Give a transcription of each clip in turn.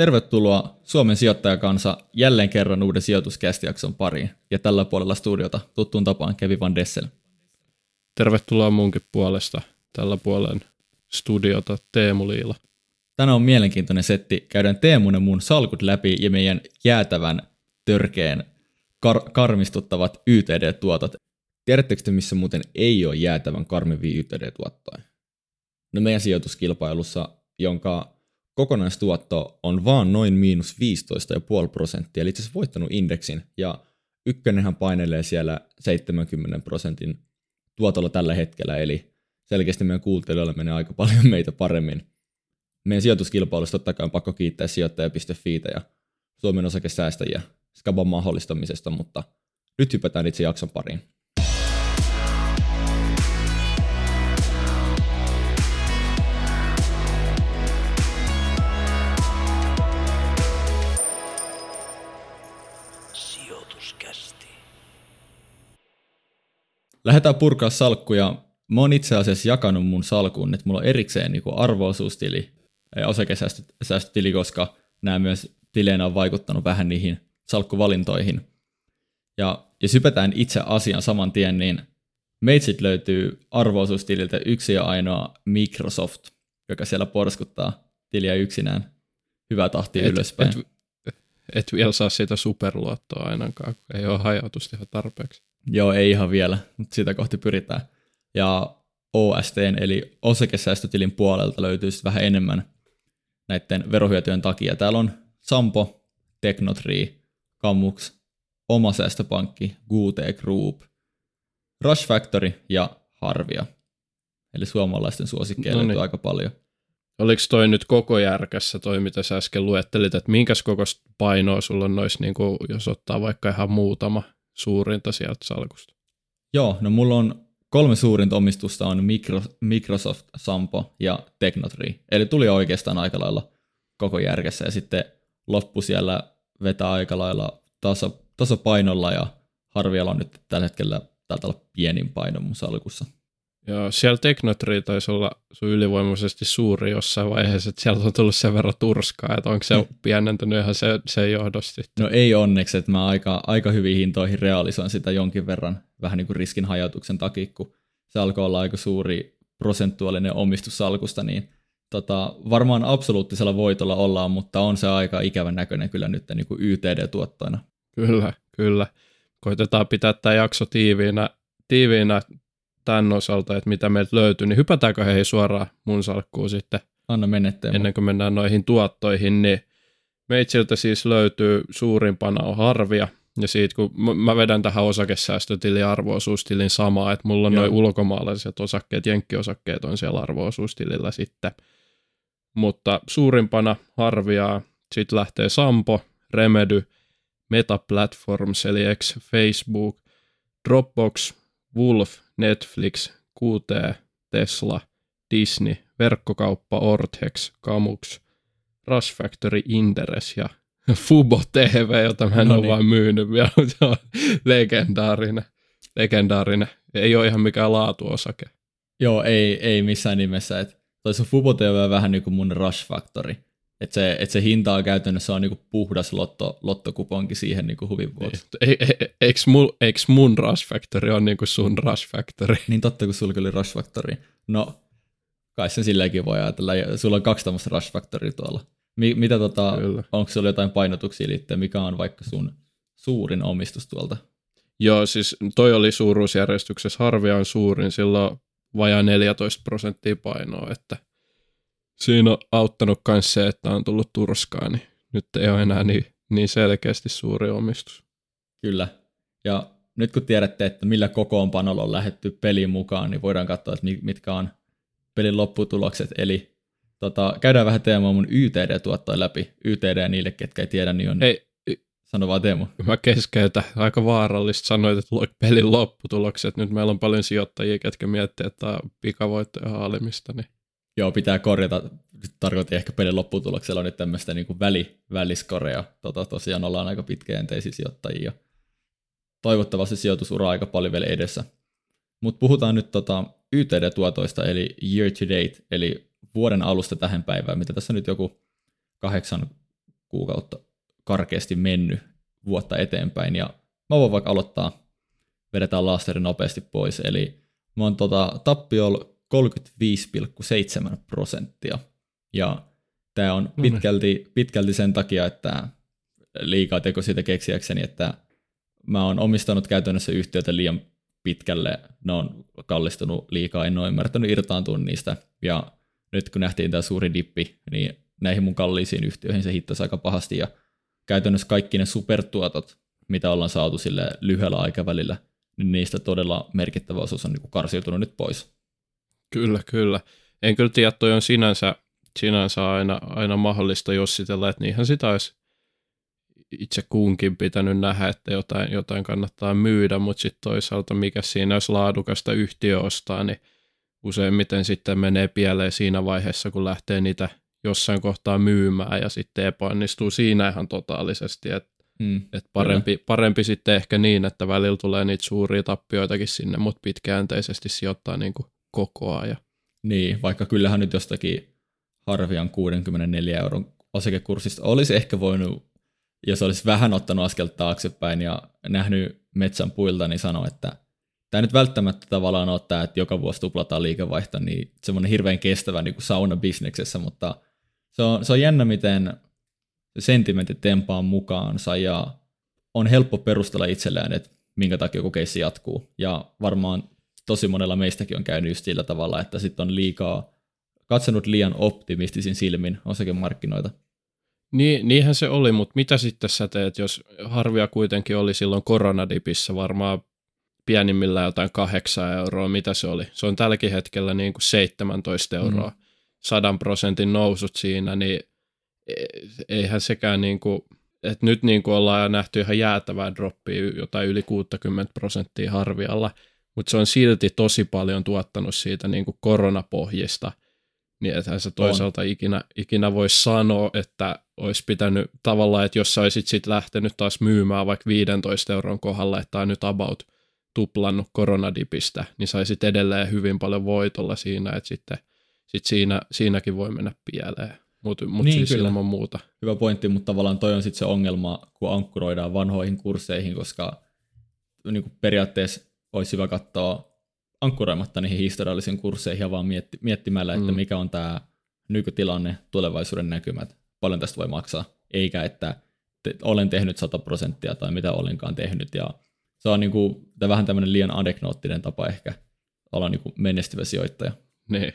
Tervetuloa Suomen sijoittajakansa jälleen kerran uuden sijoituskästijakson pariin. Ja tällä puolella studiota tuttuun tapaan Kevin Van Dessel. Tervetuloa munkin puolesta tällä puolen studiota Teemu Liila. Tänään on mielenkiintoinen setti. Käydään Teemun ja mun salkut läpi ja meidän jäätävän törkeen kar- karmistuttavat YTD-tuotot. Tiedättekö te, missä muuten ei ole jäätävän karmivia YTD-tuottoja? No meidän sijoituskilpailussa, jonka kokonaistuotto on vaan noin miinus 15,5 prosenttia, eli itse asiassa voittanut indeksin, ja ykkönenhän painelee siellä 70 prosentin tuotolla tällä hetkellä, eli selkeästi meidän kuuntelijoilla menee aika paljon meitä paremmin. Meidän sijoituskilpailusta totta kai on pakko kiittää sijoittaja.fiitä ja Suomen osakesäästäjiä Skaban mahdollistamisesta, mutta nyt hypätään itse jakson pariin. Lähdetään purkaa salkkuja. Mä oon itse asiassa jakanut mun salkuun, että mulla on erikseen niin arvoisuustili ja osakesäästötili, koska nämä myös tileinä on vaikuttanut vähän niihin salkkuvalintoihin. Ja jos hypätään itse asian saman tien, niin meitsit löytyy arvoisuustililtä yksi ja ainoa Microsoft, joka siellä porskuttaa tiliä yksinään hyvää tahtia et, ylöspäin. Et, et vielä saa siitä superluottoa ainakaan, kun ei ole hajautusta ihan tarpeeksi. Joo, ei ihan vielä, mutta sitä kohti pyritään. Ja OST, eli osakesäästötilin puolelta löytyy vähän enemmän näiden verohyötyjen takia. Täällä on Sampo, Technotree, Kamux, Oma säästöpankki, GUT Group, Rush Factory ja Harvia. Eli suomalaisten suosikkeja no niin. aika paljon. Oliko toi nyt koko järkässä toi, mitä sä äsken luettelit, että minkäs kokoista painoa sulla on noissa, niin kuin, jos ottaa vaikka ihan muutama suurinta sieltä salkusta? Joo, no mulla on kolme suurinta omistusta on Microsoft, Sampo ja Technotree. Eli tuli oikeastaan aika lailla koko järjessä ja sitten loppu siellä vetää aika lailla taso, tasapainolla ja Harvialla on nyt tällä hetkellä taitaa olla pienin paino mun salkussa. Joo, siellä Technotree taisi olla sun ylivoimaisesti suuri jossain vaiheessa, että sieltä on tullut sen verran turskaa, että onko se mm. pienentynyt ihan se, se johdosti? No ei onneksi, että mä aika, aika hyvin hintoihin realisoin sitä jonkin verran vähän niin kuin riskin hajautuksen takia, kun se alkoi olla aika suuri prosentuaalinen omistus salkusta, niin tota, varmaan absoluuttisella voitolla ollaan, mutta on se aika ikävän näköinen kyllä nyt niin kuin YTD-tuottoina. Kyllä, kyllä. Koitetaan pitää tämä jakso tiiviinä, tiiviinä tämän osalta, että mitä meiltä löytyy, niin hypätäänkö heihin suoraan mun salkkuun sitten? Anna menetteen. Ennen kuin mennään noihin tuottoihin, niin meitsiltä siis löytyy suurimpana on harvia, ja siitä kun mä vedän tähän osakesäästötilin arvoosuustilin samaa, että mulla on noin ulkomaalaiset osakkeet, jenkkiosakkeet on siellä arvoosuustilillä sitten. Mutta suurimpana harviaa, sitten lähtee Sampo, Remedy, Meta Platforms eli ex Facebook, Dropbox, Wolf, Netflix, QT, Tesla, Disney, verkkokauppa Orthex, Kamux, Rush Factory, Interes ja Fubo TV, jota mä en no ole niin. vain myynyt vielä. Se on legendaarinen. legendaarinen. Ei ole ihan mikään laatuosake. Joo, ei, ei missään nimessä. Et, toi se Fubo TV on vähän niin kuin mun Rush Factory. Että se, et se hinta on käytännössä on niinku puhdas lotto, lottokuponki siihen niinku huvin vuoksi. Niin. E, e, eikö, mun, Rush Factory on niinku sun Rush Factory? Niin totta, kun sulla oli Rush Factory. No, kai sen silleenkin voi ajatella. Sulla on kaksi tämmöistä Rush Factory tuolla. Mi, mitä tota, onko sulla jotain painotuksia liittyen, mikä on vaikka sun suurin omistus tuolta? Joo, siis toi oli suuruusjärjestyksessä. Harvia on suurin, sillä on vajaa 14 prosenttia painoa, että – siinä on auttanut myös se, että on tullut turskaa, niin nyt ei ole enää niin, niin selkeästi suuri omistus. Kyllä. Ja nyt kun tiedätte, että millä kokoonpanolla on lähetty peliin mukaan, niin voidaan katsoa, että mitkä on pelin lopputulokset. Eli tota, käydään vähän Teemu mun YTD-tuottoja läpi. YTD niille, ketkä ei tiedä, niin on... Ei, Sano vaan Teemu. Mä keskeytä. Aika vaarallista sanoit, että pelin lopputulokset. Nyt meillä on paljon sijoittajia, ketkä miettii, että on pikavoittoja haalimista. Niin Joo, pitää korjata. Tarkoitin ehkä pelin lopputuloksella nyt tämmöistä niin väli, väliskorea. Tota, tosiaan ollaan aika pitkäjänteisiä sijoittajia. Toivottavasti sijoitusura aika paljon vielä edessä. Mutta puhutaan nyt tota YTD-tuotoista, eli year to date, eli vuoden alusta tähän päivään, mitä tässä nyt joku kahdeksan kuukautta karkeasti mennyt vuotta eteenpäin. Ja mä voin vaikka aloittaa, vedetään lasteri nopeasti pois. Eli mä oon tota, tappiolla 35,7 prosenttia. Ja tämä on pitkälti, pitkälti sen takia, että liikaa teko siitä keksiäkseni, että mä oon omistanut käytännössä yhtiötä liian pitkälle, ne on kallistunut liikaa, en ole ymmärtänyt irtaantua niistä, ja nyt kun nähtiin tämä suuri dippi, niin näihin mun kalliisiin yhtiöihin se hittasi aika pahasti, ja käytännössä kaikki ne supertuotot, mitä ollaan saatu sille lyhyellä aikavälillä, niin niistä todella merkittävä osuus on niin karsiutunut nyt pois. Kyllä, kyllä. En kyllä tiedä, toi on sinänsä, sinänsä aina, aina mahdollista jossitella, että niinhän sitä olisi itse kuunkin pitänyt nähdä, että jotain, jotain kannattaa myydä, mutta sitten toisaalta mikä siinä, jos laadukasta yhtiö ostaa, niin useimmiten sitten menee pieleen siinä vaiheessa, kun lähtee niitä jossain kohtaa myymään ja sitten epäonnistuu siinä ihan totaalisesti, että mm, et parempi, parempi sitten ehkä niin, että välillä tulee niitä suuria tappioitakin sinne, mutta pitkäjänteisesti sijoittaa niin kuin koko ajan. Niin, vaikka kyllähän nyt jostakin Harvian 64 euron osakekurssista olisi ehkä voinut jos olisi vähän ottanut askelta taaksepäin ja nähnyt metsän puilta, niin sanoi, että tämä nyt välttämättä tavallaan on tämä, että joka vuosi tuplataan liikevaihto, niin semmoinen hirveän kestävä niin kuin sauna-bisneksessä, mutta se on, se on jännä, miten sentimentti tempaa mukaansa ja on helppo perustella itselleen, että minkä takia joku keissi jatkuu. Ja varmaan tosi monella meistäkin on käynyt just sillä tavalla, että sitten on liikaa katsonut liian optimistisin silmin osakemarkkinoita. Niin, niinhän se oli, mutta mitä sitten sä teet, jos harvia kuitenkin oli silloin koronadipissä varmaan pienimmillään jotain kahdeksan euroa, mitä se oli? Se on tälläkin hetkellä niin kuin 17 euroa, mm. sadan prosentin nousut siinä, niin e, eihän sekään niin kuin, että nyt niin kuin ollaan nähty ihan jäätävää droppia, jotain yli 60 prosenttia harvialla, mutta se on silti tosi paljon tuottanut siitä niin kuin koronapohjista, niin ethän se toisaalta ikinä, ikinä voisi sanoa, että olisi pitänyt tavallaan, että jos sä olisit sit lähtenyt taas myymään vaikka 15 euron kohdalla, että on nyt about tuplannut koronadipistä, niin saisit edelleen hyvin paljon voitolla siinä, että sitten sit siinä, siinäkin voi mennä pieleen. Mutta mut niin, siis kyllä. ilman muuta. Hyvä pointti, mutta tavallaan toi on sitten se ongelma, kun ankkuroidaan vanhoihin kursseihin, koska niin kuin periaatteessa olisi hyvä katsoa ankkuroimatta niihin historiallisiin kursseihin ja vaan mietti, miettimällä, että mm. mikä on tämä nykytilanne, tulevaisuuden näkymät, paljon tästä voi maksaa, eikä että te, olen tehnyt 100 prosenttia tai mitä olenkaan tehnyt. Ja se on niin kuin, vähän tämmöinen liian aneknoottinen tapa ehkä olla niin kuin menestyvä sijoittaja. Niin,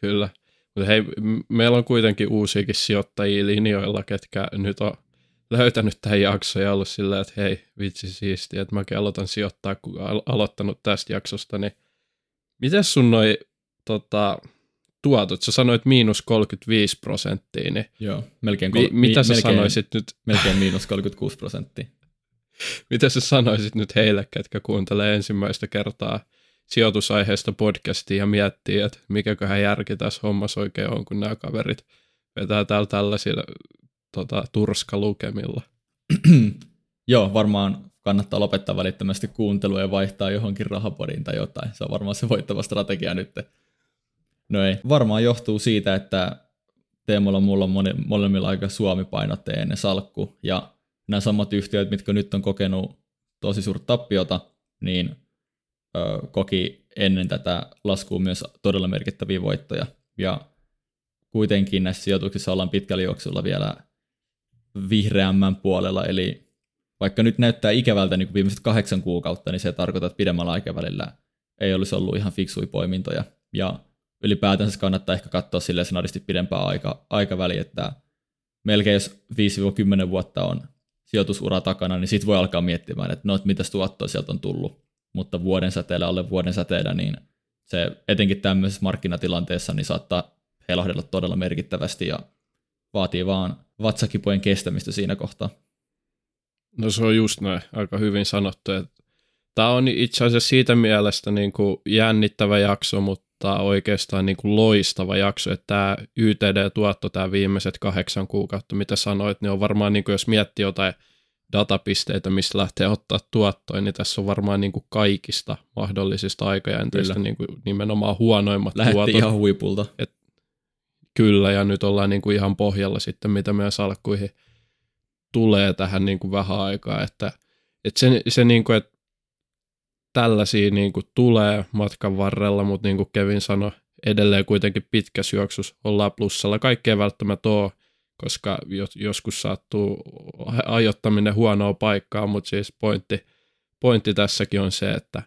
kyllä. Mutta hei, meillä on kuitenkin uusiakin sijoittajia linjoilla, ketkä nyt on löytänyt tämän jakson ja ollut silleen, että hei, vitsi siistiä, että mäkin aloitan sijoittaa, kun al- aloittanut tästä jaksosta, niin miten sun noi tota, tuotot? Sä sanoit miinus 35 prosenttia, niin Joo, melkein kol- mi- mitä mi- sä melkein, sanoisit nyt? Melkein miinus 36 prosenttia. mitä sä sanoisit nyt heille, ketkä kuuntelee ensimmäistä kertaa sijoitusaiheesta podcastia ja miettii, että mikäköhän järki tässä hommassa oikein on, kun nämä kaverit vetää täällä tällaisilla tota, turskalukemilla. Joo, varmaan kannattaa lopettaa välittömästi kuuntelua ja vaihtaa johonkin rahapodiin tai jotain. Se on varmaan se voittava strategia nyt. No ei. Varmaan johtuu siitä, että Teemolla mulla on moni, molemmilla aika Suomi-painotteinen salkku, ja nämä samat yhtiöt, mitkä nyt on kokenut tosi suurta tappiota, niin ö, koki ennen tätä laskua myös todella merkittäviä voittoja. Ja kuitenkin näissä sijoituksissa ollaan pitkällä juoksulla vielä vihreämmän puolella, eli vaikka nyt näyttää ikävältä niin kuin viimeiset kahdeksan kuukautta, niin se tarkoittaa, että pidemmällä aikavälillä ei olisi ollut ihan fiksui poimintoja. Ja ylipäätänsä kannattaa ehkä katsoa sille snadisti pidempää aika, aikaväliä, että melkein jos 5-10 vuotta on sijoitusura takana, niin sitten voi alkaa miettimään, että no, että mitäs tuottoa sieltä on tullut. Mutta vuoden säteellä, alle vuoden säteellä, niin se etenkin tämmöisessä markkinatilanteessa niin saattaa heilahdella todella merkittävästi ja vaatii vaan vatsakipojen kestämistä siinä kohtaa. No se on just näin, aika hyvin sanottu. Tämä on itse asiassa siitä mielestä niin kuin jännittävä jakso, mutta oikeastaan niin kuin loistava jakso, että tämä YTD-tuotto, tämä viimeiset kahdeksan kuukautta, mitä sanoit, niin on varmaan, niin kuin jos miettii jotain datapisteitä, mistä lähtee ottaa tuottoja, niin tässä on varmaan niin kuin kaikista mahdollisista aikajänteistä niin kuin nimenomaan huonoimmat Lähti tuotot. ihan huipulta. Et Kyllä, ja nyt ollaan niin kuin ihan pohjalla sitten, mitä meidän salkkuihin tulee tähän niin kuin vähän aikaa, että, että se, se niin kuin, että tällaisia niin kuin tulee matkan varrella, mutta niin kuin Kevin sanoi, edelleen kuitenkin pitkä syöksus ollaan plussalla. Kaikkea välttämättä ole, koska joskus saattuu ajottaminen huonoa paikkaa, mutta siis pointti, pointti tässäkin on se, että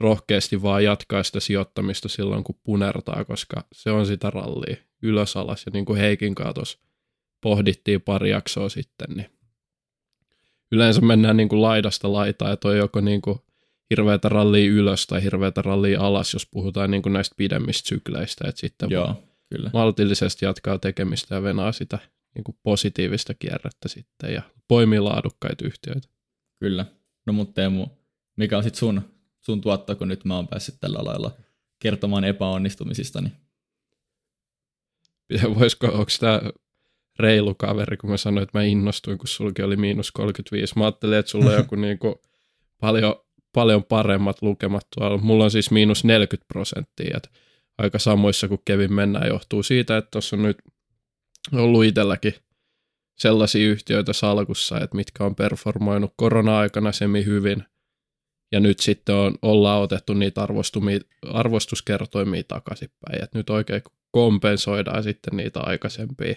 rohkeasti vaan jatkaa sitä sijoittamista silloin, kun punertaa, koska se on sitä rallia ylös alas. Ja niin kuin Heikin tuossa pohdittiin pari jaksoa sitten, niin yleensä mennään niin kuin laidasta laitaan, ja toi joko niin kuin hirveätä rallia ylös tai hirveätä rallia alas, jos puhutaan niin kuin näistä pidemmistä sykleistä, että sitten Joo, kyllä. maltillisesti jatkaa tekemistä ja venaa sitä niin kuin positiivista kierrettä sitten ja poimii laadukkaita yhtiöitä. Kyllä. No mutta Teemu, mikä on sitten sun, sun tuotto, kun nyt mä oon päässyt tällä lailla kertomaan epäonnistumisistani? Voisiko, onko tämä reilu kaveri, kun mä sanoin, että mä innostuin, kun sulki oli miinus 35. Mä ajattelin, että sulla on joku niinku paljon, paljon paremmat lukemat tuolla. Mulla on siis miinus 40 prosenttia, että aika samoissa kuin Kevin mennään johtuu siitä, että tuossa on nyt ollut itselläkin sellaisia yhtiöitä salkussa, että mitkä on performoinut korona-aikana semi hyvin, ja nyt sitten on, ollaan otettu niitä arvostuskertoimia takaisinpäin, että nyt oikein kompensoidaan sitten niitä aikaisempia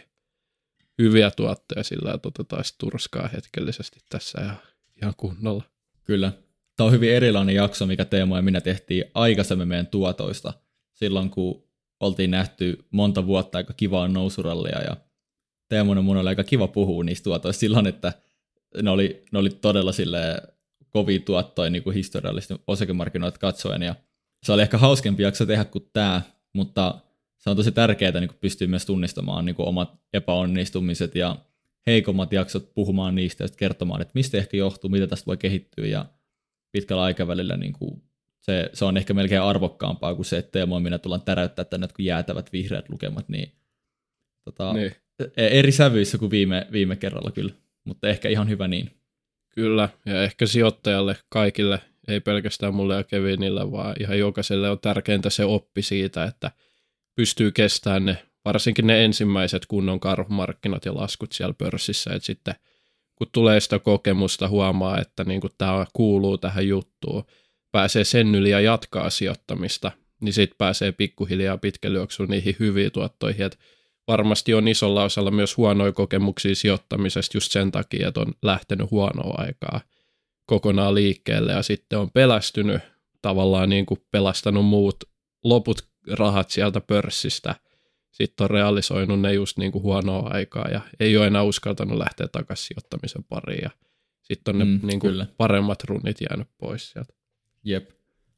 hyviä tuotteja sillä, että otetaan turskaa hetkellisesti tässä ja ihan kunnolla. Kyllä. Tämä on hyvin erilainen jakso, mikä Teemo ja minä tehtiin aikaisemmin meidän tuotoista. Silloin, kun oltiin nähty monta vuotta aika kivaa nousurallia ja Teemon ja mun oli aika kiva puhua niistä tuotoista silloin, että ne oli, ne oli todella sille kovia tuottoja niin kuin historiallisesti osakemarkkinoita katsoen ja se oli ehkä hauskempi jakso tehdä kuin tämä, mutta se on tosi tärkeää niin pystyä myös tunnistamaan niin omat epäonnistumiset ja heikommat jaksot puhumaan niistä ja kertomaan, että mistä ehkä johtuu, mitä tästä voi kehittyä ja pitkällä aikavälillä niin kuin se, se, on ehkä melkein arvokkaampaa kuin se, että Teemo minä tullaan täräyttää tänne kun jäätävät vihreät lukemat, niin, tota, niin. E- eri sävyissä kuin viime, viime kerralla kyllä, mutta ehkä ihan hyvä niin. Kyllä, ja ehkä sijoittajalle kaikille, ei pelkästään mulle ja Kevinille, vaan ihan jokaiselle on tärkeintä se oppi siitä, että – pystyy kestämään ne, varsinkin ne ensimmäiset kunnon karhumarkkinat ja laskut siellä pörssissä, että sitten kun tulee sitä kokemusta, huomaa, että niin tämä kuuluu tähän juttuun, pääsee sen yli ja jatkaa sijoittamista, niin sitten pääsee pikkuhiljaa pitkälyöksyyn niihin hyviin tuottoihin, että varmasti on isolla osalla myös huonoja kokemuksia sijoittamisesta just sen takia, että on lähtenyt huonoa aikaa kokonaan liikkeelle ja sitten on pelästynyt tavallaan niin kuin pelastanut muut loput rahat sieltä pörssistä, sitten on realisoinut ne just niin kuin huonoa aikaa ja ei ole enää uskaltanut lähteä takaisin sijoittamisen pariin ja sitten on ne mm, niin kuin paremmat runnit jäänyt pois sieltä. Jep.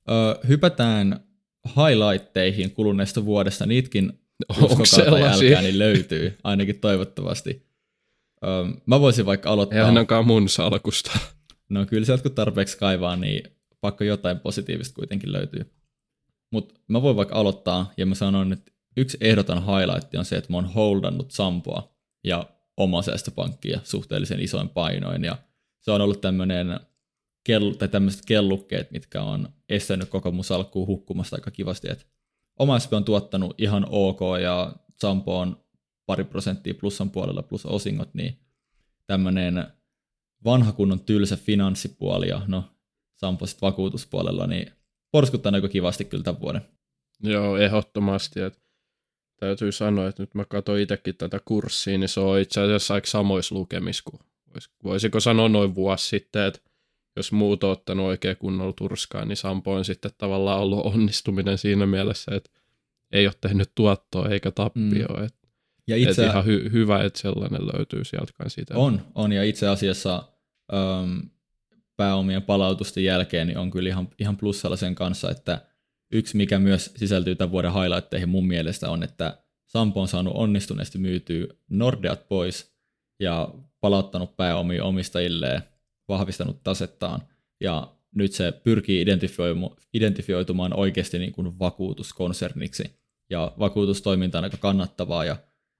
Ö, hypätään highlightteihin kuluneesta vuodesta. Niitkin uskokaa älkää, niin löytyy, ainakin toivottavasti. Mä voisin vaikka aloittaa... Ei ainakaan mun salkusta. No kyllä sieltä kun tarpeeksi kaivaa, niin pakko jotain positiivista kuitenkin löytyy. Mutta mä voin vaikka aloittaa, ja mä sanon, että yksi ehdoton highlight on se, että mä oon holdannut Sampoa ja oma säästöpankkia suhteellisen isoin painoin, ja se on ollut tämmöinen kellu, tai tämmöiset kellukkeet, mitkä on estänyt koko mun salkkuun hukkumasta aika kivasti, että oma SP on tuottanut ihan ok, ja Sampo on pari prosenttia plussan puolella plus osingot, niin tämmöinen vanha kunnon tylsä finanssipuoli ja no Sampo sitten vakuutuspuolella, niin porskuttanut aika kivasti kyllä tämän vuoden. Joo, ehdottomasti. Että täytyy sanoa, että nyt mä katsoin itsekin tätä kurssia, niin se on itse asiassa aika samoissa lukemissa kuin voisiko sanoa noin vuosi sitten, että jos muut on ottanut oikein kunnolla turskaa, niin Sampo on sitten tavallaan ollut onnistuminen siinä mielessä, että ei ole tehnyt tuottoa eikä tappioa. Mm. Et, ja itse, et ihan hy, hyvä, että sellainen löytyy sieltä sitä. On, on ja itse asiassa um, pääomien palautusten jälkeen, niin on kyllä ihan, ihan plussalla sen kanssa, että yksi mikä myös sisältyy tämän vuoden highlightteihin mun mielestä on, että Sampo on saanut onnistuneesti myytyä Nordeat pois ja palauttanut pääomia omistajilleen, vahvistanut tasettaan ja nyt se pyrkii identifioitumaan oikeasti niin kuin vakuutuskonserniksi ja vakuutustoiminta on aika kannattavaa ja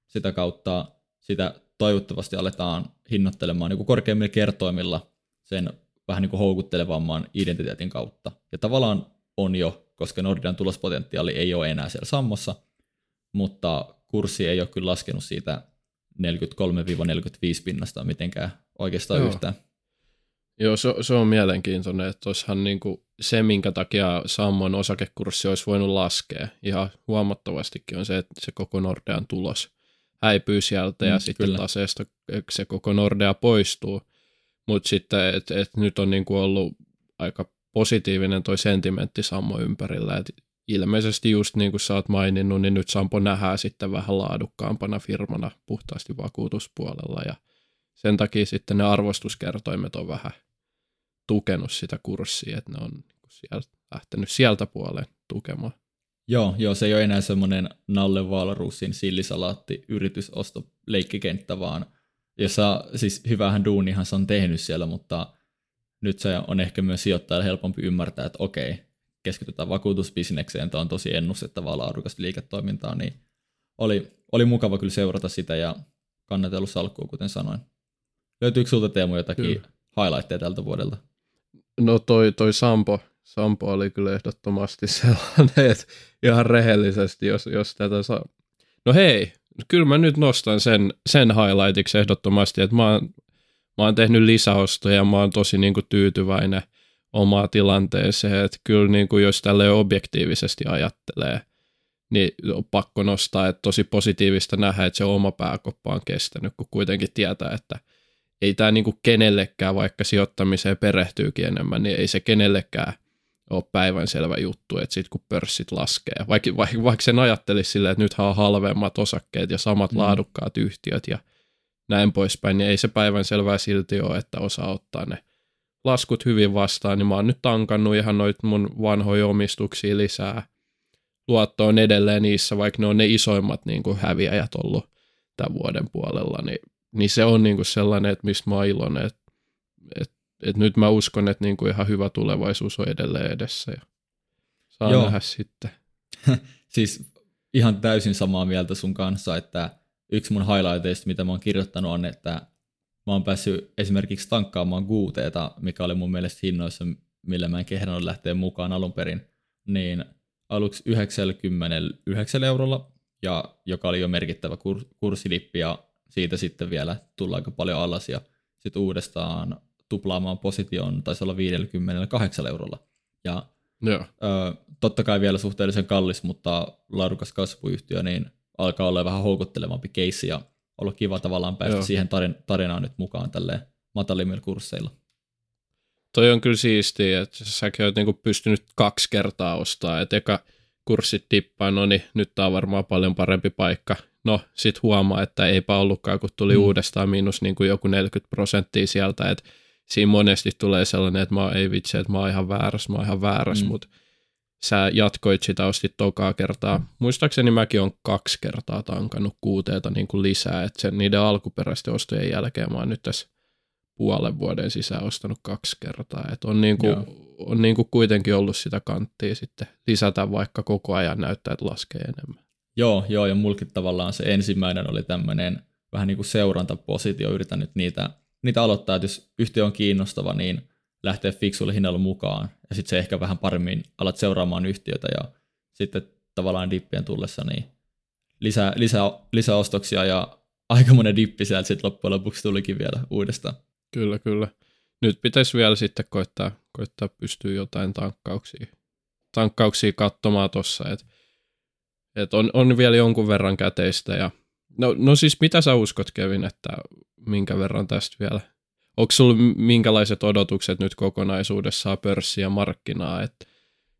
sitä kautta sitä toivottavasti aletaan hinnoittelemaan niin kuin korkeimmilla kertoimilla sen vähän niin kuin houkuttelevamman identiteetin kautta. Ja tavallaan on jo, koska Nordian tulospotentiaali ei ole enää siellä sammossa, mutta kurssi ei ole kyllä laskenut siitä 43-45 pinnasta mitenkään oikeastaan Joo. yhtään. Joo, se, se on mielenkiintoinen, että olisihan niin kuin se, minkä takia Sammon osakekurssi olisi voinut laskea ihan huomattavastikin, on se, että se koko Nordean tulos häipyy sieltä ja mm, sitten kyllä. taseesta se koko Nordea poistuu. Mutta sitten, että et nyt on niin kuin ollut aika positiivinen toi sentimentti Sammo ympärillä, että ilmeisesti just niin kuin sä oot maininnut, niin nyt Sampo nähdään sitten vähän laadukkaampana firmana puhtaasti vakuutuspuolella ja sen takia sitten ne arvostuskertoimet on vähän tukenut sitä kurssia, että ne on niinku sieltä, lähtenyt sieltä puoleen tukemaan. Joo, joo, se ei ole enää semmoinen Nalle Valrusin sillisalaatti yritysosto leikkikenttä, vaan jossa siis hyvähän duunihan se on tehnyt siellä, mutta nyt se on ehkä myös sijoittajalle helpompi ymmärtää, että okei, keskitytään vakuutusbisnekseen, tämä on tosi ennustettavaa laadukasta liiketoimintaa, niin oli, oli mukava kyllä seurata sitä ja kannatellut salkkua, kuten sanoin. Löytyykö sulta Teemu jotakin kyllä. highlightteja tältä vuodelta? No toi, toi Sampo, Sampo oli kyllä ehdottomasti sellainen, että ihan rehellisesti, jos, jos tätä saa. No hei, kyllä mä nyt nostan sen, sen highlightiksi ehdottomasti, että mä oon, mä oon tehnyt lisäostoja ja mä oon tosi niin kuin tyytyväinen omaa tilanteeseen, että kyllä niin kuin jos tälle objektiivisesti ajattelee, niin on pakko nostaa, että tosi positiivista nähdä, että se oma pääkoppa on kestänyt, kun kuitenkin tietää, että – ei tämä niinku kenellekään, vaikka sijoittamiseen perehtyykin enemmän, niin ei se kenellekään ole päivänselvä juttu, että sitten kun pörssit laskee, vaikka, vaikka, vaikka sen ajattelisi silleen, että nythän on halvemmat osakkeet ja samat mm. laadukkaat yhtiöt ja näin poispäin, niin ei se päivänselvää silti ole, että osaa ottaa ne laskut hyvin vastaan, niin mä oon nyt tankannut ihan noit mun vanhoja omistuksia lisää. Luotto on edelleen niissä, vaikka ne on ne isoimmat niin kuin häviäjät ollut tämän vuoden puolella, niin niin se on niinku sellainen, että mistä mä oon iloinen, että et, et nyt mä uskon, että niinku ihan hyvä tulevaisuus on edelleen edessä ja saa Joo. nähdä sitten. siis ihan täysin samaa mieltä sun kanssa, että yksi mun highlighteista, mitä mä oon kirjoittanut on, että mä oon päässyt esimerkiksi tankkaamaan guuteeta, mikä oli mun mielestä hinnoissa, millä mä en kehdannut lähteä mukaan alun perin, niin aluksi 99 eurolla, ja joka oli jo merkittävä kur- kurssilippi, ja siitä sitten vielä tulla aika paljon alas ja sitten uudestaan tuplaamaan position taisi olla 58 eurolla. Ja Joo. Ö, totta kai vielä suhteellisen kallis, mutta laadukas kasvuyhtiö, niin alkaa olla vähän houkuttelevampi keissi ja olla kiva tavallaan päästä Joo. siihen tarin, tarinaan nyt mukaan tälle matalimmilla kursseilla. Toi on kyllä siistiä, että säkin oot niinku pystynyt kaksi kertaa ostaa, että eka kurssit tippaa, no niin nyt tää on varmaan paljon parempi paikka no sit huomaa, että eipä ollutkaan, kun tuli mm. uudestaan miinus niin kuin joku 40 prosenttia sieltä, että siinä monesti tulee sellainen, että mä ei vitsi, että mä oon ihan väärässä, mä oon ihan väärässä, mm. mutta sä jatkoit sitä, ostit tokaa kertaa. Mm. Muistaakseni mäkin on kaksi kertaa tankannut kuuteeta niin kuin lisää, että sen, niiden alkuperäisten ostojen jälkeen mä oon nyt tässä puolen vuoden sisään ostanut kaksi kertaa. Et on, niin kuin, on niin kuin kuitenkin ollut sitä kanttia sitten lisätä, vaikka koko ajan näyttää, että laskee enemmän. Joo, joo, ja mulkin tavallaan se ensimmäinen oli tämmöinen vähän niin kuin seurantapositio, yritän nyt niitä, niitä aloittaa, että jos yhtiö on kiinnostava, niin lähtee fiksulle hinnalla mukaan, ja sitten se ehkä vähän paremmin alat seuraamaan yhtiötä, ja sitten tavallaan dippien tullessa, niin lisää, lisää, lisää ostoksia, ja aika monen dippi sieltä sitten loppujen lopuksi tulikin vielä uudestaan. Kyllä, kyllä. Nyt pitäisi vielä sitten koittaa, koittaa pystyä jotain tankkauksia, tankkauksia katsomaan tuossa, että et on, on vielä jonkun verran käteistä. Ja, no, no siis mitä sä uskot Kevin, että minkä verran tästä vielä? Onko sulla minkälaiset odotukset nyt kokonaisuudessaan pörssiä markkinaa, että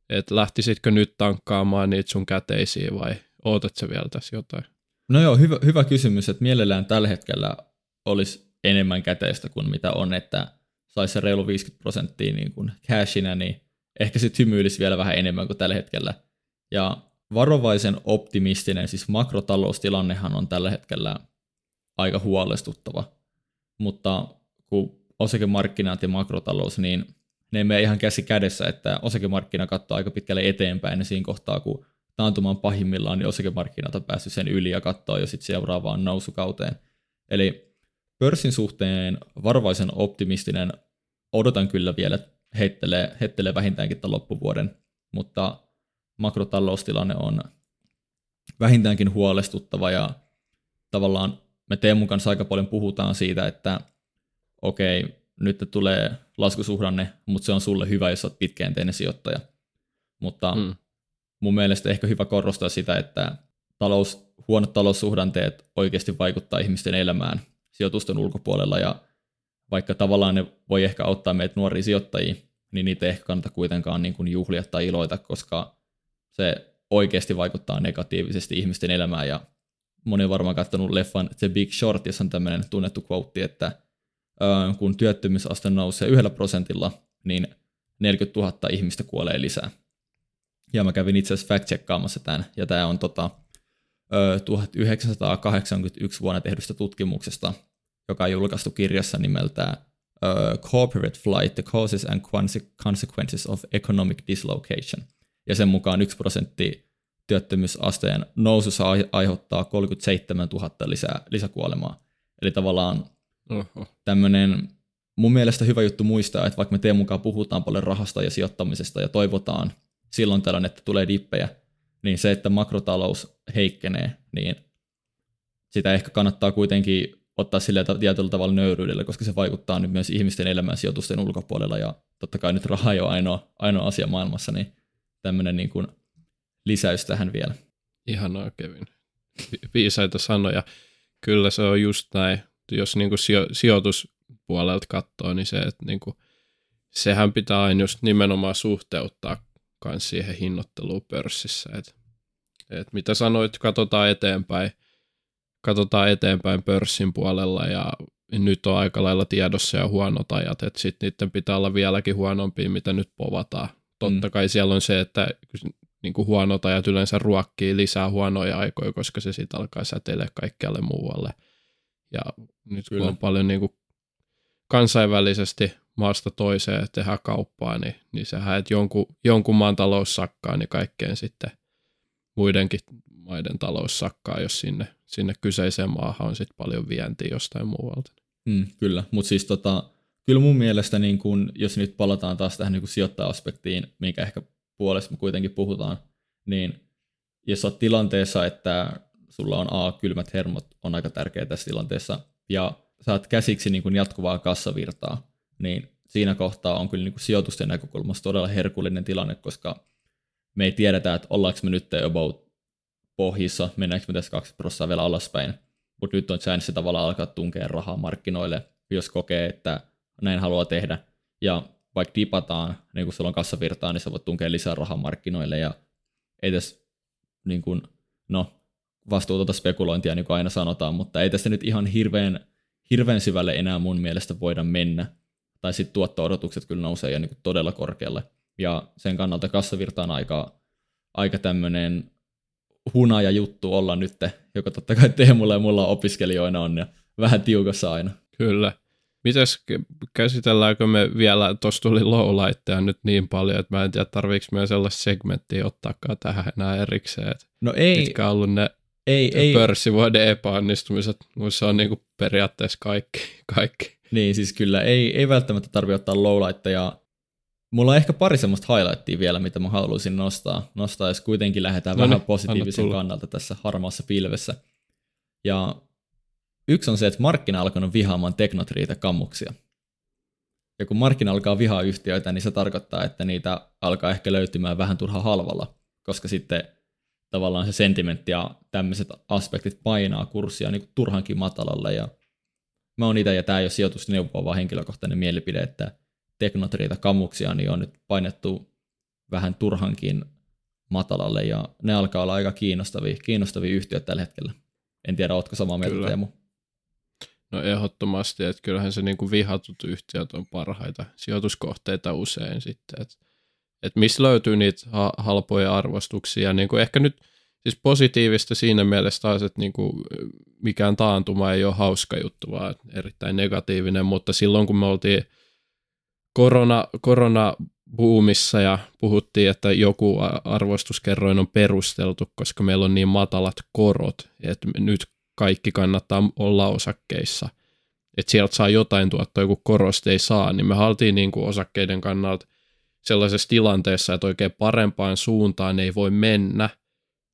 et lähtisitkö nyt tankkaamaan niitä sun käteisiä vai ootat sä vielä tässä jotain? No joo, hyvä, hyvä kysymys, että mielellään tällä hetkellä olisi enemmän käteistä kuin mitä on, että saisi se reilu 50 prosenttia niin kuin cashina, niin ehkä sitten hymyilisi vielä vähän enemmän kuin tällä hetkellä. Ja varovaisen optimistinen, siis makrotaloustilannehan on tällä hetkellä aika huolestuttava, mutta kun osakemarkkinat ja makrotalous, niin ne ei mene ihan käsi kädessä, että osakemarkkina katsoo aika pitkälle eteenpäin ja siinä kohtaa, kun taantuman pahimmillaan, niin osakemarkkinat on päässyt sen yli ja katsoo jo sitten seuraavaan nousukauteen. Eli pörssin suhteen varovaisen optimistinen odotan kyllä vielä, että heittelee, heittelee vähintäänkin tämän loppuvuoden, mutta makrotaloustilanne on vähintäänkin huolestuttava ja tavallaan me Teemun kanssa aika paljon puhutaan siitä, että okei, nyt tulee laskusuhdanne, mutta se on sulle hyvä, jos olet pitkäjänteinen sijoittaja. Mutta mm. mun mielestä ehkä hyvä korostaa sitä, että talous, huonot taloussuhdanteet oikeasti vaikuttaa ihmisten elämään sijoitusten ulkopuolella ja vaikka tavallaan ne voi ehkä auttaa meitä nuoria sijoittajia, niin niitä ei ehkä kannata kuitenkaan niin kuin juhlia tai iloita, koska se oikeasti vaikuttaa negatiivisesti ihmisten elämään ja moni on varmaan katsonut leffan The Big Short, jossa on tämmöinen tunnettu quote, että kun työttömyysaste nousee yhdellä prosentilla, niin 40 000 ihmistä kuolee lisää. Ja mä kävin itse asiassa fact-checkkaamassa tämän, ja tämä on tota, 1981 vuonna tehdystä tutkimuksesta, joka on julkaistu kirjassa nimeltä Corporate Flight, The Causes and Consequences of Economic Dislocation. Ja sen mukaan 1 prosentti työttömyysasteen nousussa aiheuttaa 37 000 lisää, lisäkuolemaa. Eli tavallaan tämmöinen mun mielestä hyvä juttu muistaa, että vaikka me teen mukaan puhutaan paljon rahasta ja sijoittamisesta ja toivotaan silloin tällöin, että tulee dippejä, niin se, että makrotalous heikkenee, niin sitä ehkä kannattaa kuitenkin ottaa sille tietyllä tavalla nöyryydellä, koska se vaikuttaa nyt myös ihmisten elämään sijoitusten ulkopuolella, ja totta kai nyt raha ei ole ainoa, ainoa asia maailmassa, niin tämmöinen niin kuin lisäys tähän vielä. Ihanaa, Kevin. Viisaita sanoja. Kyllä se on just näin. Jos niin kuin sijo- sijoituspuolelta katsoo, niin se, että niin kuin, sehän pitää aina just nimenomaan suhteuttaa myös siihen hinnoitteluun pörssissä. Et, et mitä sanoit, katsotaan eteenpäin, katsotaan eteenpäin pörssin puolella ja nyt on aika lailla tiedossa ja huonot ajat, että sitten niiden pitää olla vieläkin huonompia, mitä nyt povataan. Totta mm. kai siellä on se, että niin kuin huonot ajat yleensä ruokkii lisää huonoja aikoja, koska se sitten alkaa säteillä kaikkialle muualle. Ja nyt Kyllä. kun on paljon niin kuin kansainvälisesti maasta toiseen tehdä kauppaa, niin, niin sehän, että jonkun, jonkun maan talous sakkaa, niin kaikkeen sitten muidenkin maiden talous sakkaa, jos sinne, sinne kyseiseen maahan on sitten paljon vientiä jostain muualta. Mm, kyllä, mutta siis tota, kyllä mun mielestä, niin kun, jos nyt palataan taas tähän niin sijoittaja-aspektiin, minkä ehkä puolesta me kuitenkin puhutaan, niin jos olet tilanteessa, että sulla on A, kylmät hermot, on aika tärkeä tässä tilanteessa, ja saat käsiksi niin kuin jatkuvaa kassavirtaa, niin siinä kohtaa on kyllä niin sijoitusten näkökulmasta todella herkullinen tilanne, koska me ei tiedetä, että ollaanko me nyt about pohjissa, mennäänkö me tässä 2 prosenttia vielä alaspäin, mutta nyt on chance tavallaan alkaa tunkea rahaa markkinoille, jos kokee, että näin haluaa tehdä, ja vaikka dipataan, niin kun sulla on kassavirtaa, niin sä voit tunkea lisää rahaa markkinoille ja ei tässä niin kuin, no, vastuutonta spekulointia, niin kuin aina sanotaan, mutta ei tästä nyt ihan hirveän, hirveän syvälle enää mun mielestä voida mennä. Tai sitten tuotto-odotukset kyllä nousee jo niin todella korkealle. Ja sen kannalta kassavirta on aika, aika tämmöinen hunaja juttu olla nyt, joka totta kai Teemulla ja mulla opiskelijoina on ja vähän tiukassa aina. Kyllä. Mites käsitelläänkö me vielä, tuossa tuli lowlightteja nyt niin paljon, että mä en tiedä tarviiko me sellaista segmenttiä ottaakaan tähän enää erikseen. No ei. Mitkä on ollut ne ei, ei. pörssivuoden epäonnistumiset, mutta se on niinku periaatteessa kaikki, kaikki. Niin, siis kyllä ei, ei välttämättä tarvitse ottaa lowlightteja. Mulla on ehkä pari semmoista highlightia vielä, mitä mä haluaisin nostaa, nostaa jos kuitenkin lähdetään no vähän niin, positiivisen kannalta tässä harmaassa pilvessä. Ja Yksi on se, että markkina on alkanut vihaamaan teknotriitä kammuksia. Ja kun markkina alkaa vihaa yhtiöitä, niin se tarkoittaa, että niitä alkaa ehkä löytymään vähän turha halvalla, koska sitten tavallaan se sentimentti ja tämmöiset aspektit painaa kurssia niin kuin turhankin matalalle. Ja mä oon itse, ja tämä ei ole sijoitusneuvoa, vaan henkilökohtainen mielipide, että teknotriita kammuksia niin on nyt painettu vähän turhankin matalalle, ja ne alkaa olla aika kiinnostavia, kiinnostavia yhtiöitä tällä hetkellä. En tiedä, ootko samaa mieltä, Kyllä. Teemu? No ehdottomasti, että kyllähän se niin kuin vihatut yhtiöt on parhaita sijoituskohteita usein sitten, että että missä löytyy niitä halpoja arvostuksia. Niin kuin ehkä nyt siis positiivista siinä mielessä taas, että niin kuin mikään taantuma ei ole hauska juttu, vaan erittäin negatiivinen, mutta silloin kun me oltiin korona, korona buumissa ja puhuttiin, että joku arvostuskerroin on perusteltu, koska meillä on niin matalat korot, että nyt kaikki kannattaa olla osakkeissa. Että sieltä saa jotain tuottoa, kun korosta ei saa, niin me haltiin niin kuin osakkeiden kannalta sellaisessa tilanteessa, että oikein parempaan suuntaan ei voi mennä,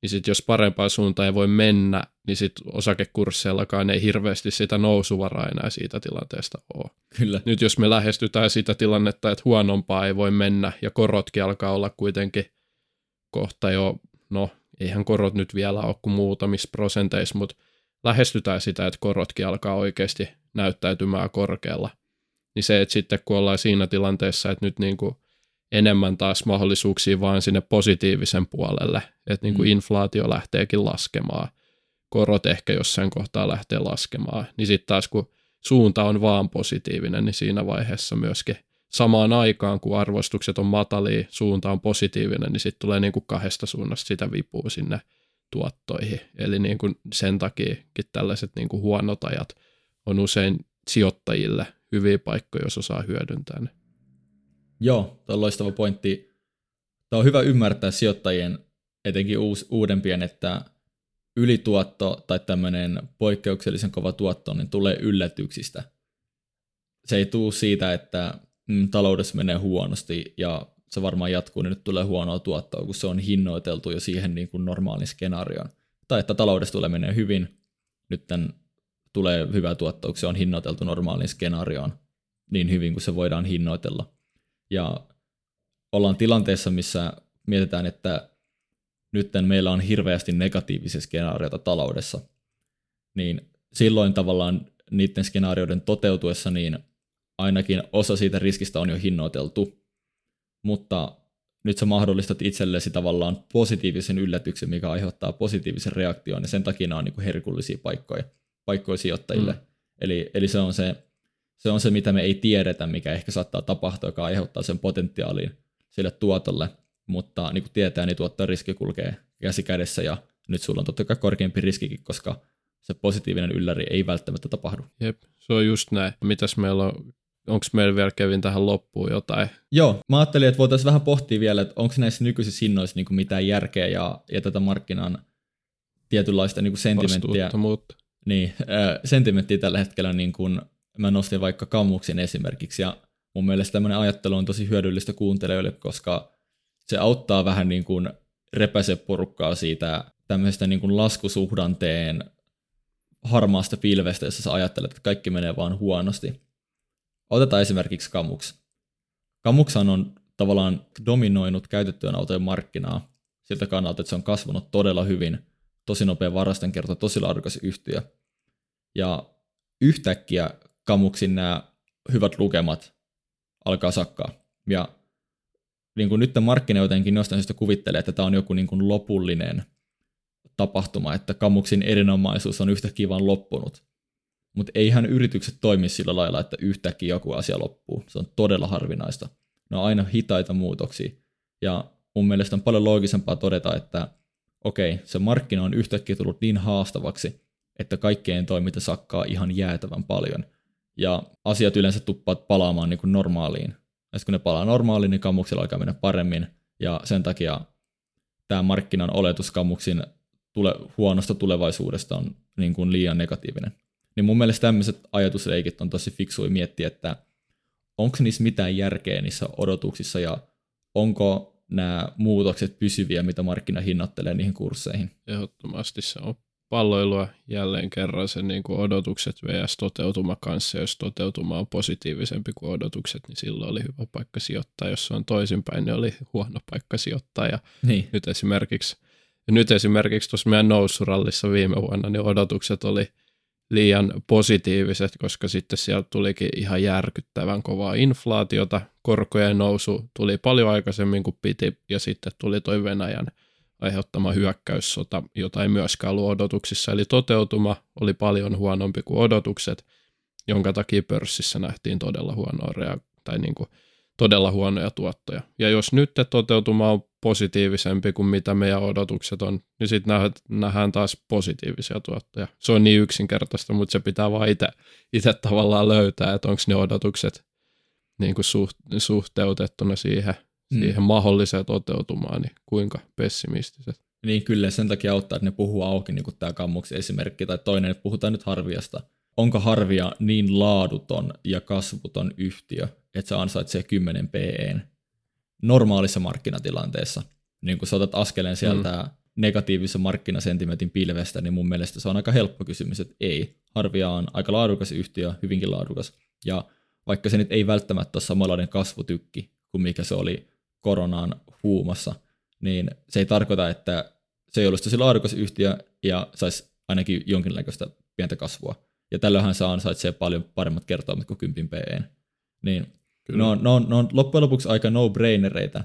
niin sitten jos parempaa suuntaan ei voi mennä, niin sitten osakekursseillakaan ei hirveästi sitä nousuvaraa enää siitä tilanteesta ole. Kyllä. Nyt jos me lähestytään sitä tilannetta, että huonompaa ei voi mennä ja korotkin alkaa olla kuitenkin kohta jo, no eihän korot nyt vielä ole kuin muutamissa prosenteissa, mutta lähestytään sitä, että korotkin alkaa oikeasti näyttäytymään korkealla. Niin se, että sitten kun ollaan siinä tilanteessa, että nyt niin kuin enemmän taas mahdollisuuksia vaan sinne positiivisen puolelle, että niin kuin mm. inflaatio lähteekin laskemaan, korot ehkä jossain kohtaa lähtee laskemaan, niin sitten taas kun suunta on vaan positiivinen, niin siinä vaiheessa myöskin samaan aikaan, kun arvostukset on matalia, suunta on positiivinen, niin sitten tulee niin kuin kahdesta suunnasta sitä vipua sinne tuottoihin. Eli niin kuin sen takiakin tällaiset niin kuin huonot ajat on usein sijoittajille hyviä paikkoja, jos osaa hyödyntää ne. Joo, tuo on loistava pointti. Tämä on hyvä ymmärtää sijoittajien, etenkin uus, uudempien, että ylituotto tai tämmöinen poikkeuksellisen kova tuotto niin tulee yllätyksistä. Se ei tule siitä, että mm, taloudessa menee huonosti ja se varmaan jatkuu, niin nyt tulee huonoa tuottoa, kun se on hinnoiteltu jo siihen niin kuin normaaliin skenaarioon. Tai että taloudessa tulee menee hyvin, nyt tulee hyvää tuottoa, kun se on hinnoiteltu normaaliin skenaarioon niin hyvin kuin se voidaan hinnoitella. Ja ollaan tilanteessa, missä mietitään, että nyt meillä on hirveästi negatiivisia skenaarioita taloudessa, niin silloin tavallaan niiden skenaarioiden toteutuessa niin ainakin osa siitä riskistä on jo hinnoiteltu, mutta nyt sä mahdollistat itsellesi tavallaan positiivisen yllätyksen, mikä aiheuttaa positiivisen reaktion, ja sen takia nämä on niin herkullisia paikkoja, paikkoja sijoittajille. Mm. Eli, eli se on se se on se, mitä me ei tiedetä, mikä ehkä saattaa tapahtua, joka aiheuttaa sen potentiaalin sille tuotolle, mutta niin kuin tietää, niin tuottaa riski kulkee käsi kädessä ja nyt sulla on totta kai korkeampi riskikin, koska se positiivinen ylläri ei välttämättä tapahdu. Jep, se on just näin. Mitäs meillä on, onko meillä vielä Kevin tähän loppuun jotain? Joo, mä ajattelin, että voitaisiin vähän pohtia vielä, että onko näissä nykyisissä hinnoissa niin kuin mitään järkeä ja, ja tätä markkinan tietynlaista niin kuin sentimenttiä. Niin, äh, sentimenttiä tällä hetkellä niin kuin mä nostin vaikka Kammuksen esimerkiksi, ja mun mielestä tämmöinen ajattelu on tosi hyödyllistä kuuntelijoille, koska se auttaa vähän niin kuin repäse porukkaa siitä tämmöisestä niin kuin laskusuhdanteen harmaasta pilvestä, jossa sä ajattelet, että kaikki menee vaan huonosti. Otetaan esimerkiksi Kamuks. Kamuksan on tavallaan dominoinut käytettyjen autojen markkinaa siltä kannalta, että se on kasvanut todella hyvin, tosi nopea varastenkerto, tosi laadukas yhtiö. Ja yhtäkkiä Kamuksin nämä hyvät lukemat alkaa sakkaa. Ja niin kuin nyt markkina jotenkin jostain syystä kuvittelee, että tämä on joku niin kuin lopullinen tapahtuma, että Kamuksin erinomaisuus on yhtäkkiä vaan loppunut. Mutta eihän yritykset toimi sillä lailla, että yhtäkkiä joku asia loppuu. Se on todella harvinaista. Ne on aina hitaita muutoksia. Ja mun mielestä on paljon loogisempaa todeta, että okei, se markkina on yhtäkkiä tullut niin haastavaksi, että kaikkeen toiminta sakkaa ihan jäätävän paljon – ja asiat yleensä tuppaat palaamaan niin kuin normaaliin. Ja kun ne palaa normaaliin, niin kammuksilla alkaa mennä paremmin, ja sen takia tämä markkinan oletus kammuksin tule, huonosta tulevaisuudesta on niin kuin liian negatiivinen. Niin mun mielestä tämmöiset ajatusleikit on tosi fiksui miettiä, että onko niissä mitään järkeä niissä odotuksissa ja onko nämä muutokset pysyviä, mitä markkina hinnoittelee niihin kursseihin. Ehdottomasti se on palloilua jälleen kerran sen niin kuin odotukset vs. toteutuma kanssa. Jos toteutuma on positiivisempi kuin odotukset, niin silloin oli hyvä paikka sijoittaa. Jos se on toisinpäin, niin oli huono paikka sijoittaa. Ja niin. nyt esimerkiksi nyt esimerkiksi tuossa meidän noussurallissa viime vuonna, niin odotukset oli liian positiiviset, koska sitten sieltä tulikin ihan järkyttävän kovaa inflaatiota, korkojen nousu tuli paljon aikaisemmin kuin piti, ja sitten tuli toi Venäjän aiheuttama hyökkäyssota, jota ei myöskään ollut odotuksissa. Eli toteutuma oli paljon huonompi kuin odotukset, jonka takia pörssissä nähtiin todella huonoa rea- tai niin kuin todella huonoja tuottoja. Ja jos nyt toteutuma on positiivisempi kuin mitä meidän odotukset on, niin sitten nähdään taas positiivisia tuottoja. Se on niin yksinkertaista, mutta se pitää vaan itse tavallaan löytää, että onko ne odotukset niin kuin suht, suhteutettuna siihen mm. siihen mahdolliseen toteutumaan, niin kuinka pessimistiset. Niin kyllä, sen takia auttaa, että ne puhuu auki, niin kuin tämä kammuksen esimerkki, tai toinen, että puhutaan nyt Harviasta. Onko Harvia niin laaduton ja kasvuton yhtiö, että se ansaitsee 10 PEn normaalissa markkinatilanteessa? Niin kun sä otat askeleen sieltä mm. negatiivisen markkinasentimentin pilvestä, niin mun mielestä se on aika helppo kysymys, että ei. Harvia on aika laadukas yhtiö, hyvinkin laadukas. Ja vaikka se nyt ei välttämättä ole samanlainen kasvutykki kuin mikä se oli koronaan huumassa, niin se ei tarkoita, että se ei olisi tosi laadukas yhtiö ja saisi ainakin jonkinlaista pientä kasvua. Ja tällöinhän saa ansaitsee paljon paremmat kertoimet kuin 10 PE. Niin ne on, ne, on, ne on loppujen lopuksi aika no-brainereita,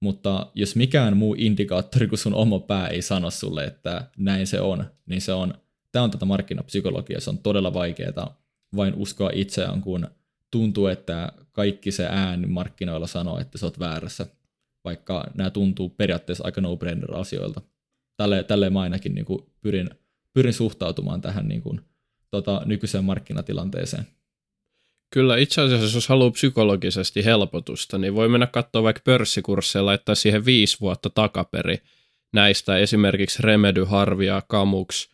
mutta jos mikään muu indikaattori kuin sun oma pää ei sano sulle, että näin se on, niin se on, tämä on tätä markkinapsykologiaa, se on todella vaikeaa vain uskoa itseään, kun tuntuu, että kaikki se ääni markkinoilla sanoo, että sä oot väärässä, vaikka nämä tuntuu periaatteessa aika no-brainer asioilta. Tälle, tälleen mä ainakin niin kuin pyrin, pyrin suhtautumaan tähän niin kuin, tota, nykyiseen markkinatilanteeseen. Kyllä itse asiassa, jos haluaa psykologisesti helpotusta, niin voi mennä katsoa vaikka pörssikursseja laittaa siihen viisi vuotta takaperi näistä esimerkiksi Remedy, Harvia, Kamux,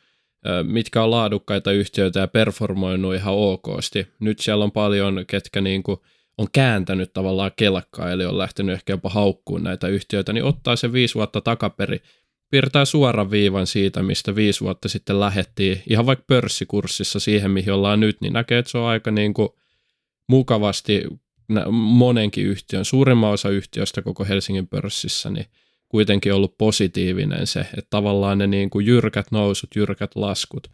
mitkä on laadukkaita yhtiöitä ja performoinut ihan okosti. Nyt siellä on paljon, ketkä niin kuin on kääntänyt tavallaan kelkkaa, eli on lähtenyt ehkä jopa haukkuun näitä yhtiöitä, niin ottaa se viisi vuotta takaperi, piirtää suoran viivan siitä, mistä viisi vuotta sitten lähettiin, ihan vaikka pörssikurssissa siihen, mihin ollaan nyt, niin näkee, että se on aika niin kuin mukavasti monenkin yhtiön, suurimman osa yhtiöistä koko Helsingin pörssissä, niin kuitenkin ollut positiivinen se, että tavallaan ne niin kuin jyrkät nousut, jyrkät laskut,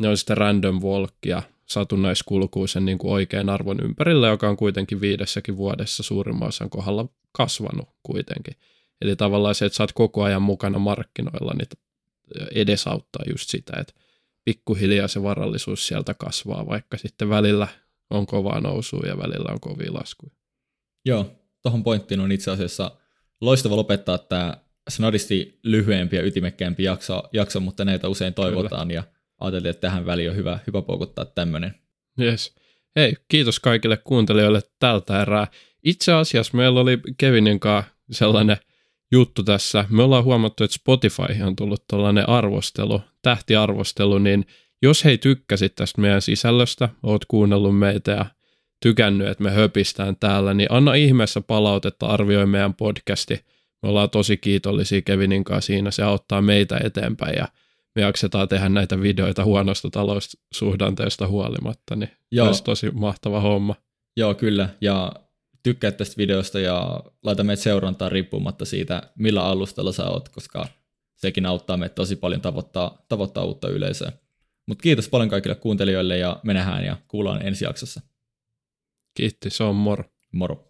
ne on sitten random walkia, satunnaiskulkuisen niin kuin oikean arvon ympärillä, joka on kuitenkin viidessäkin vuodessa suurimman osan kohdalla kasvanut kuitenkin. Eli tavallaan se, että sä oot koko ajan mukana markkinoilla, niin edesauttaa just sitä, että pikkuhiljaa se varallisuus sieltä kasvaa, vaikka sitten välillä on kovaa nousua ja välillä on kovia laskuja. Joo, tuohon pointtiin on itse asiassa loistava lopettaa tämä snadisti lyhyempi ja ytimekkäämpi jakso, jakso mutta näitä usein toivotaan Kyllä. ja ajateltiin, että tähän väliin on hyvä, hyvä poukuttaa tämmöinen. Yes. Hei, kiitos kaikille kuuntelijoille tältä erää. Itse asiassa meillä oli Kevinin kanssa sellainen juttu tässä. Me ollaan huomattu, että Spotify on tullut tällainen arvostelu, tähtiarvostelu, niin jos hei tykkäsit tästä meidän sisällöstä, oot kuunnellut meitä ja tykännyt, että me höpistään täällä, niin anna ihmeessä palautetta, arvioi meidän podcasti. Me ollaan tosi kiitollisia Kevinin kanssa siinä, se auttaa meitä eteenpäin ja me jaksetaan tehdä näitä videoita huonosta taloussuhdanteesta huolimatta, niin Joo. olisi tosi mahtava homma. Joo, kyllä, ja tykkää tästä videosta ja laita meitä seurantaa riippumatta siitä, millä alustalla sä oot, koska sekin auttaa meitä tosi paljon tavoittaa, tavoittaa uutta yleisöä. Mutta kiitos paljon kaikille kuuntelijoille ja me nähdään ja kuullaan ensi jaksossa. Kiitti, se on moro. Moro.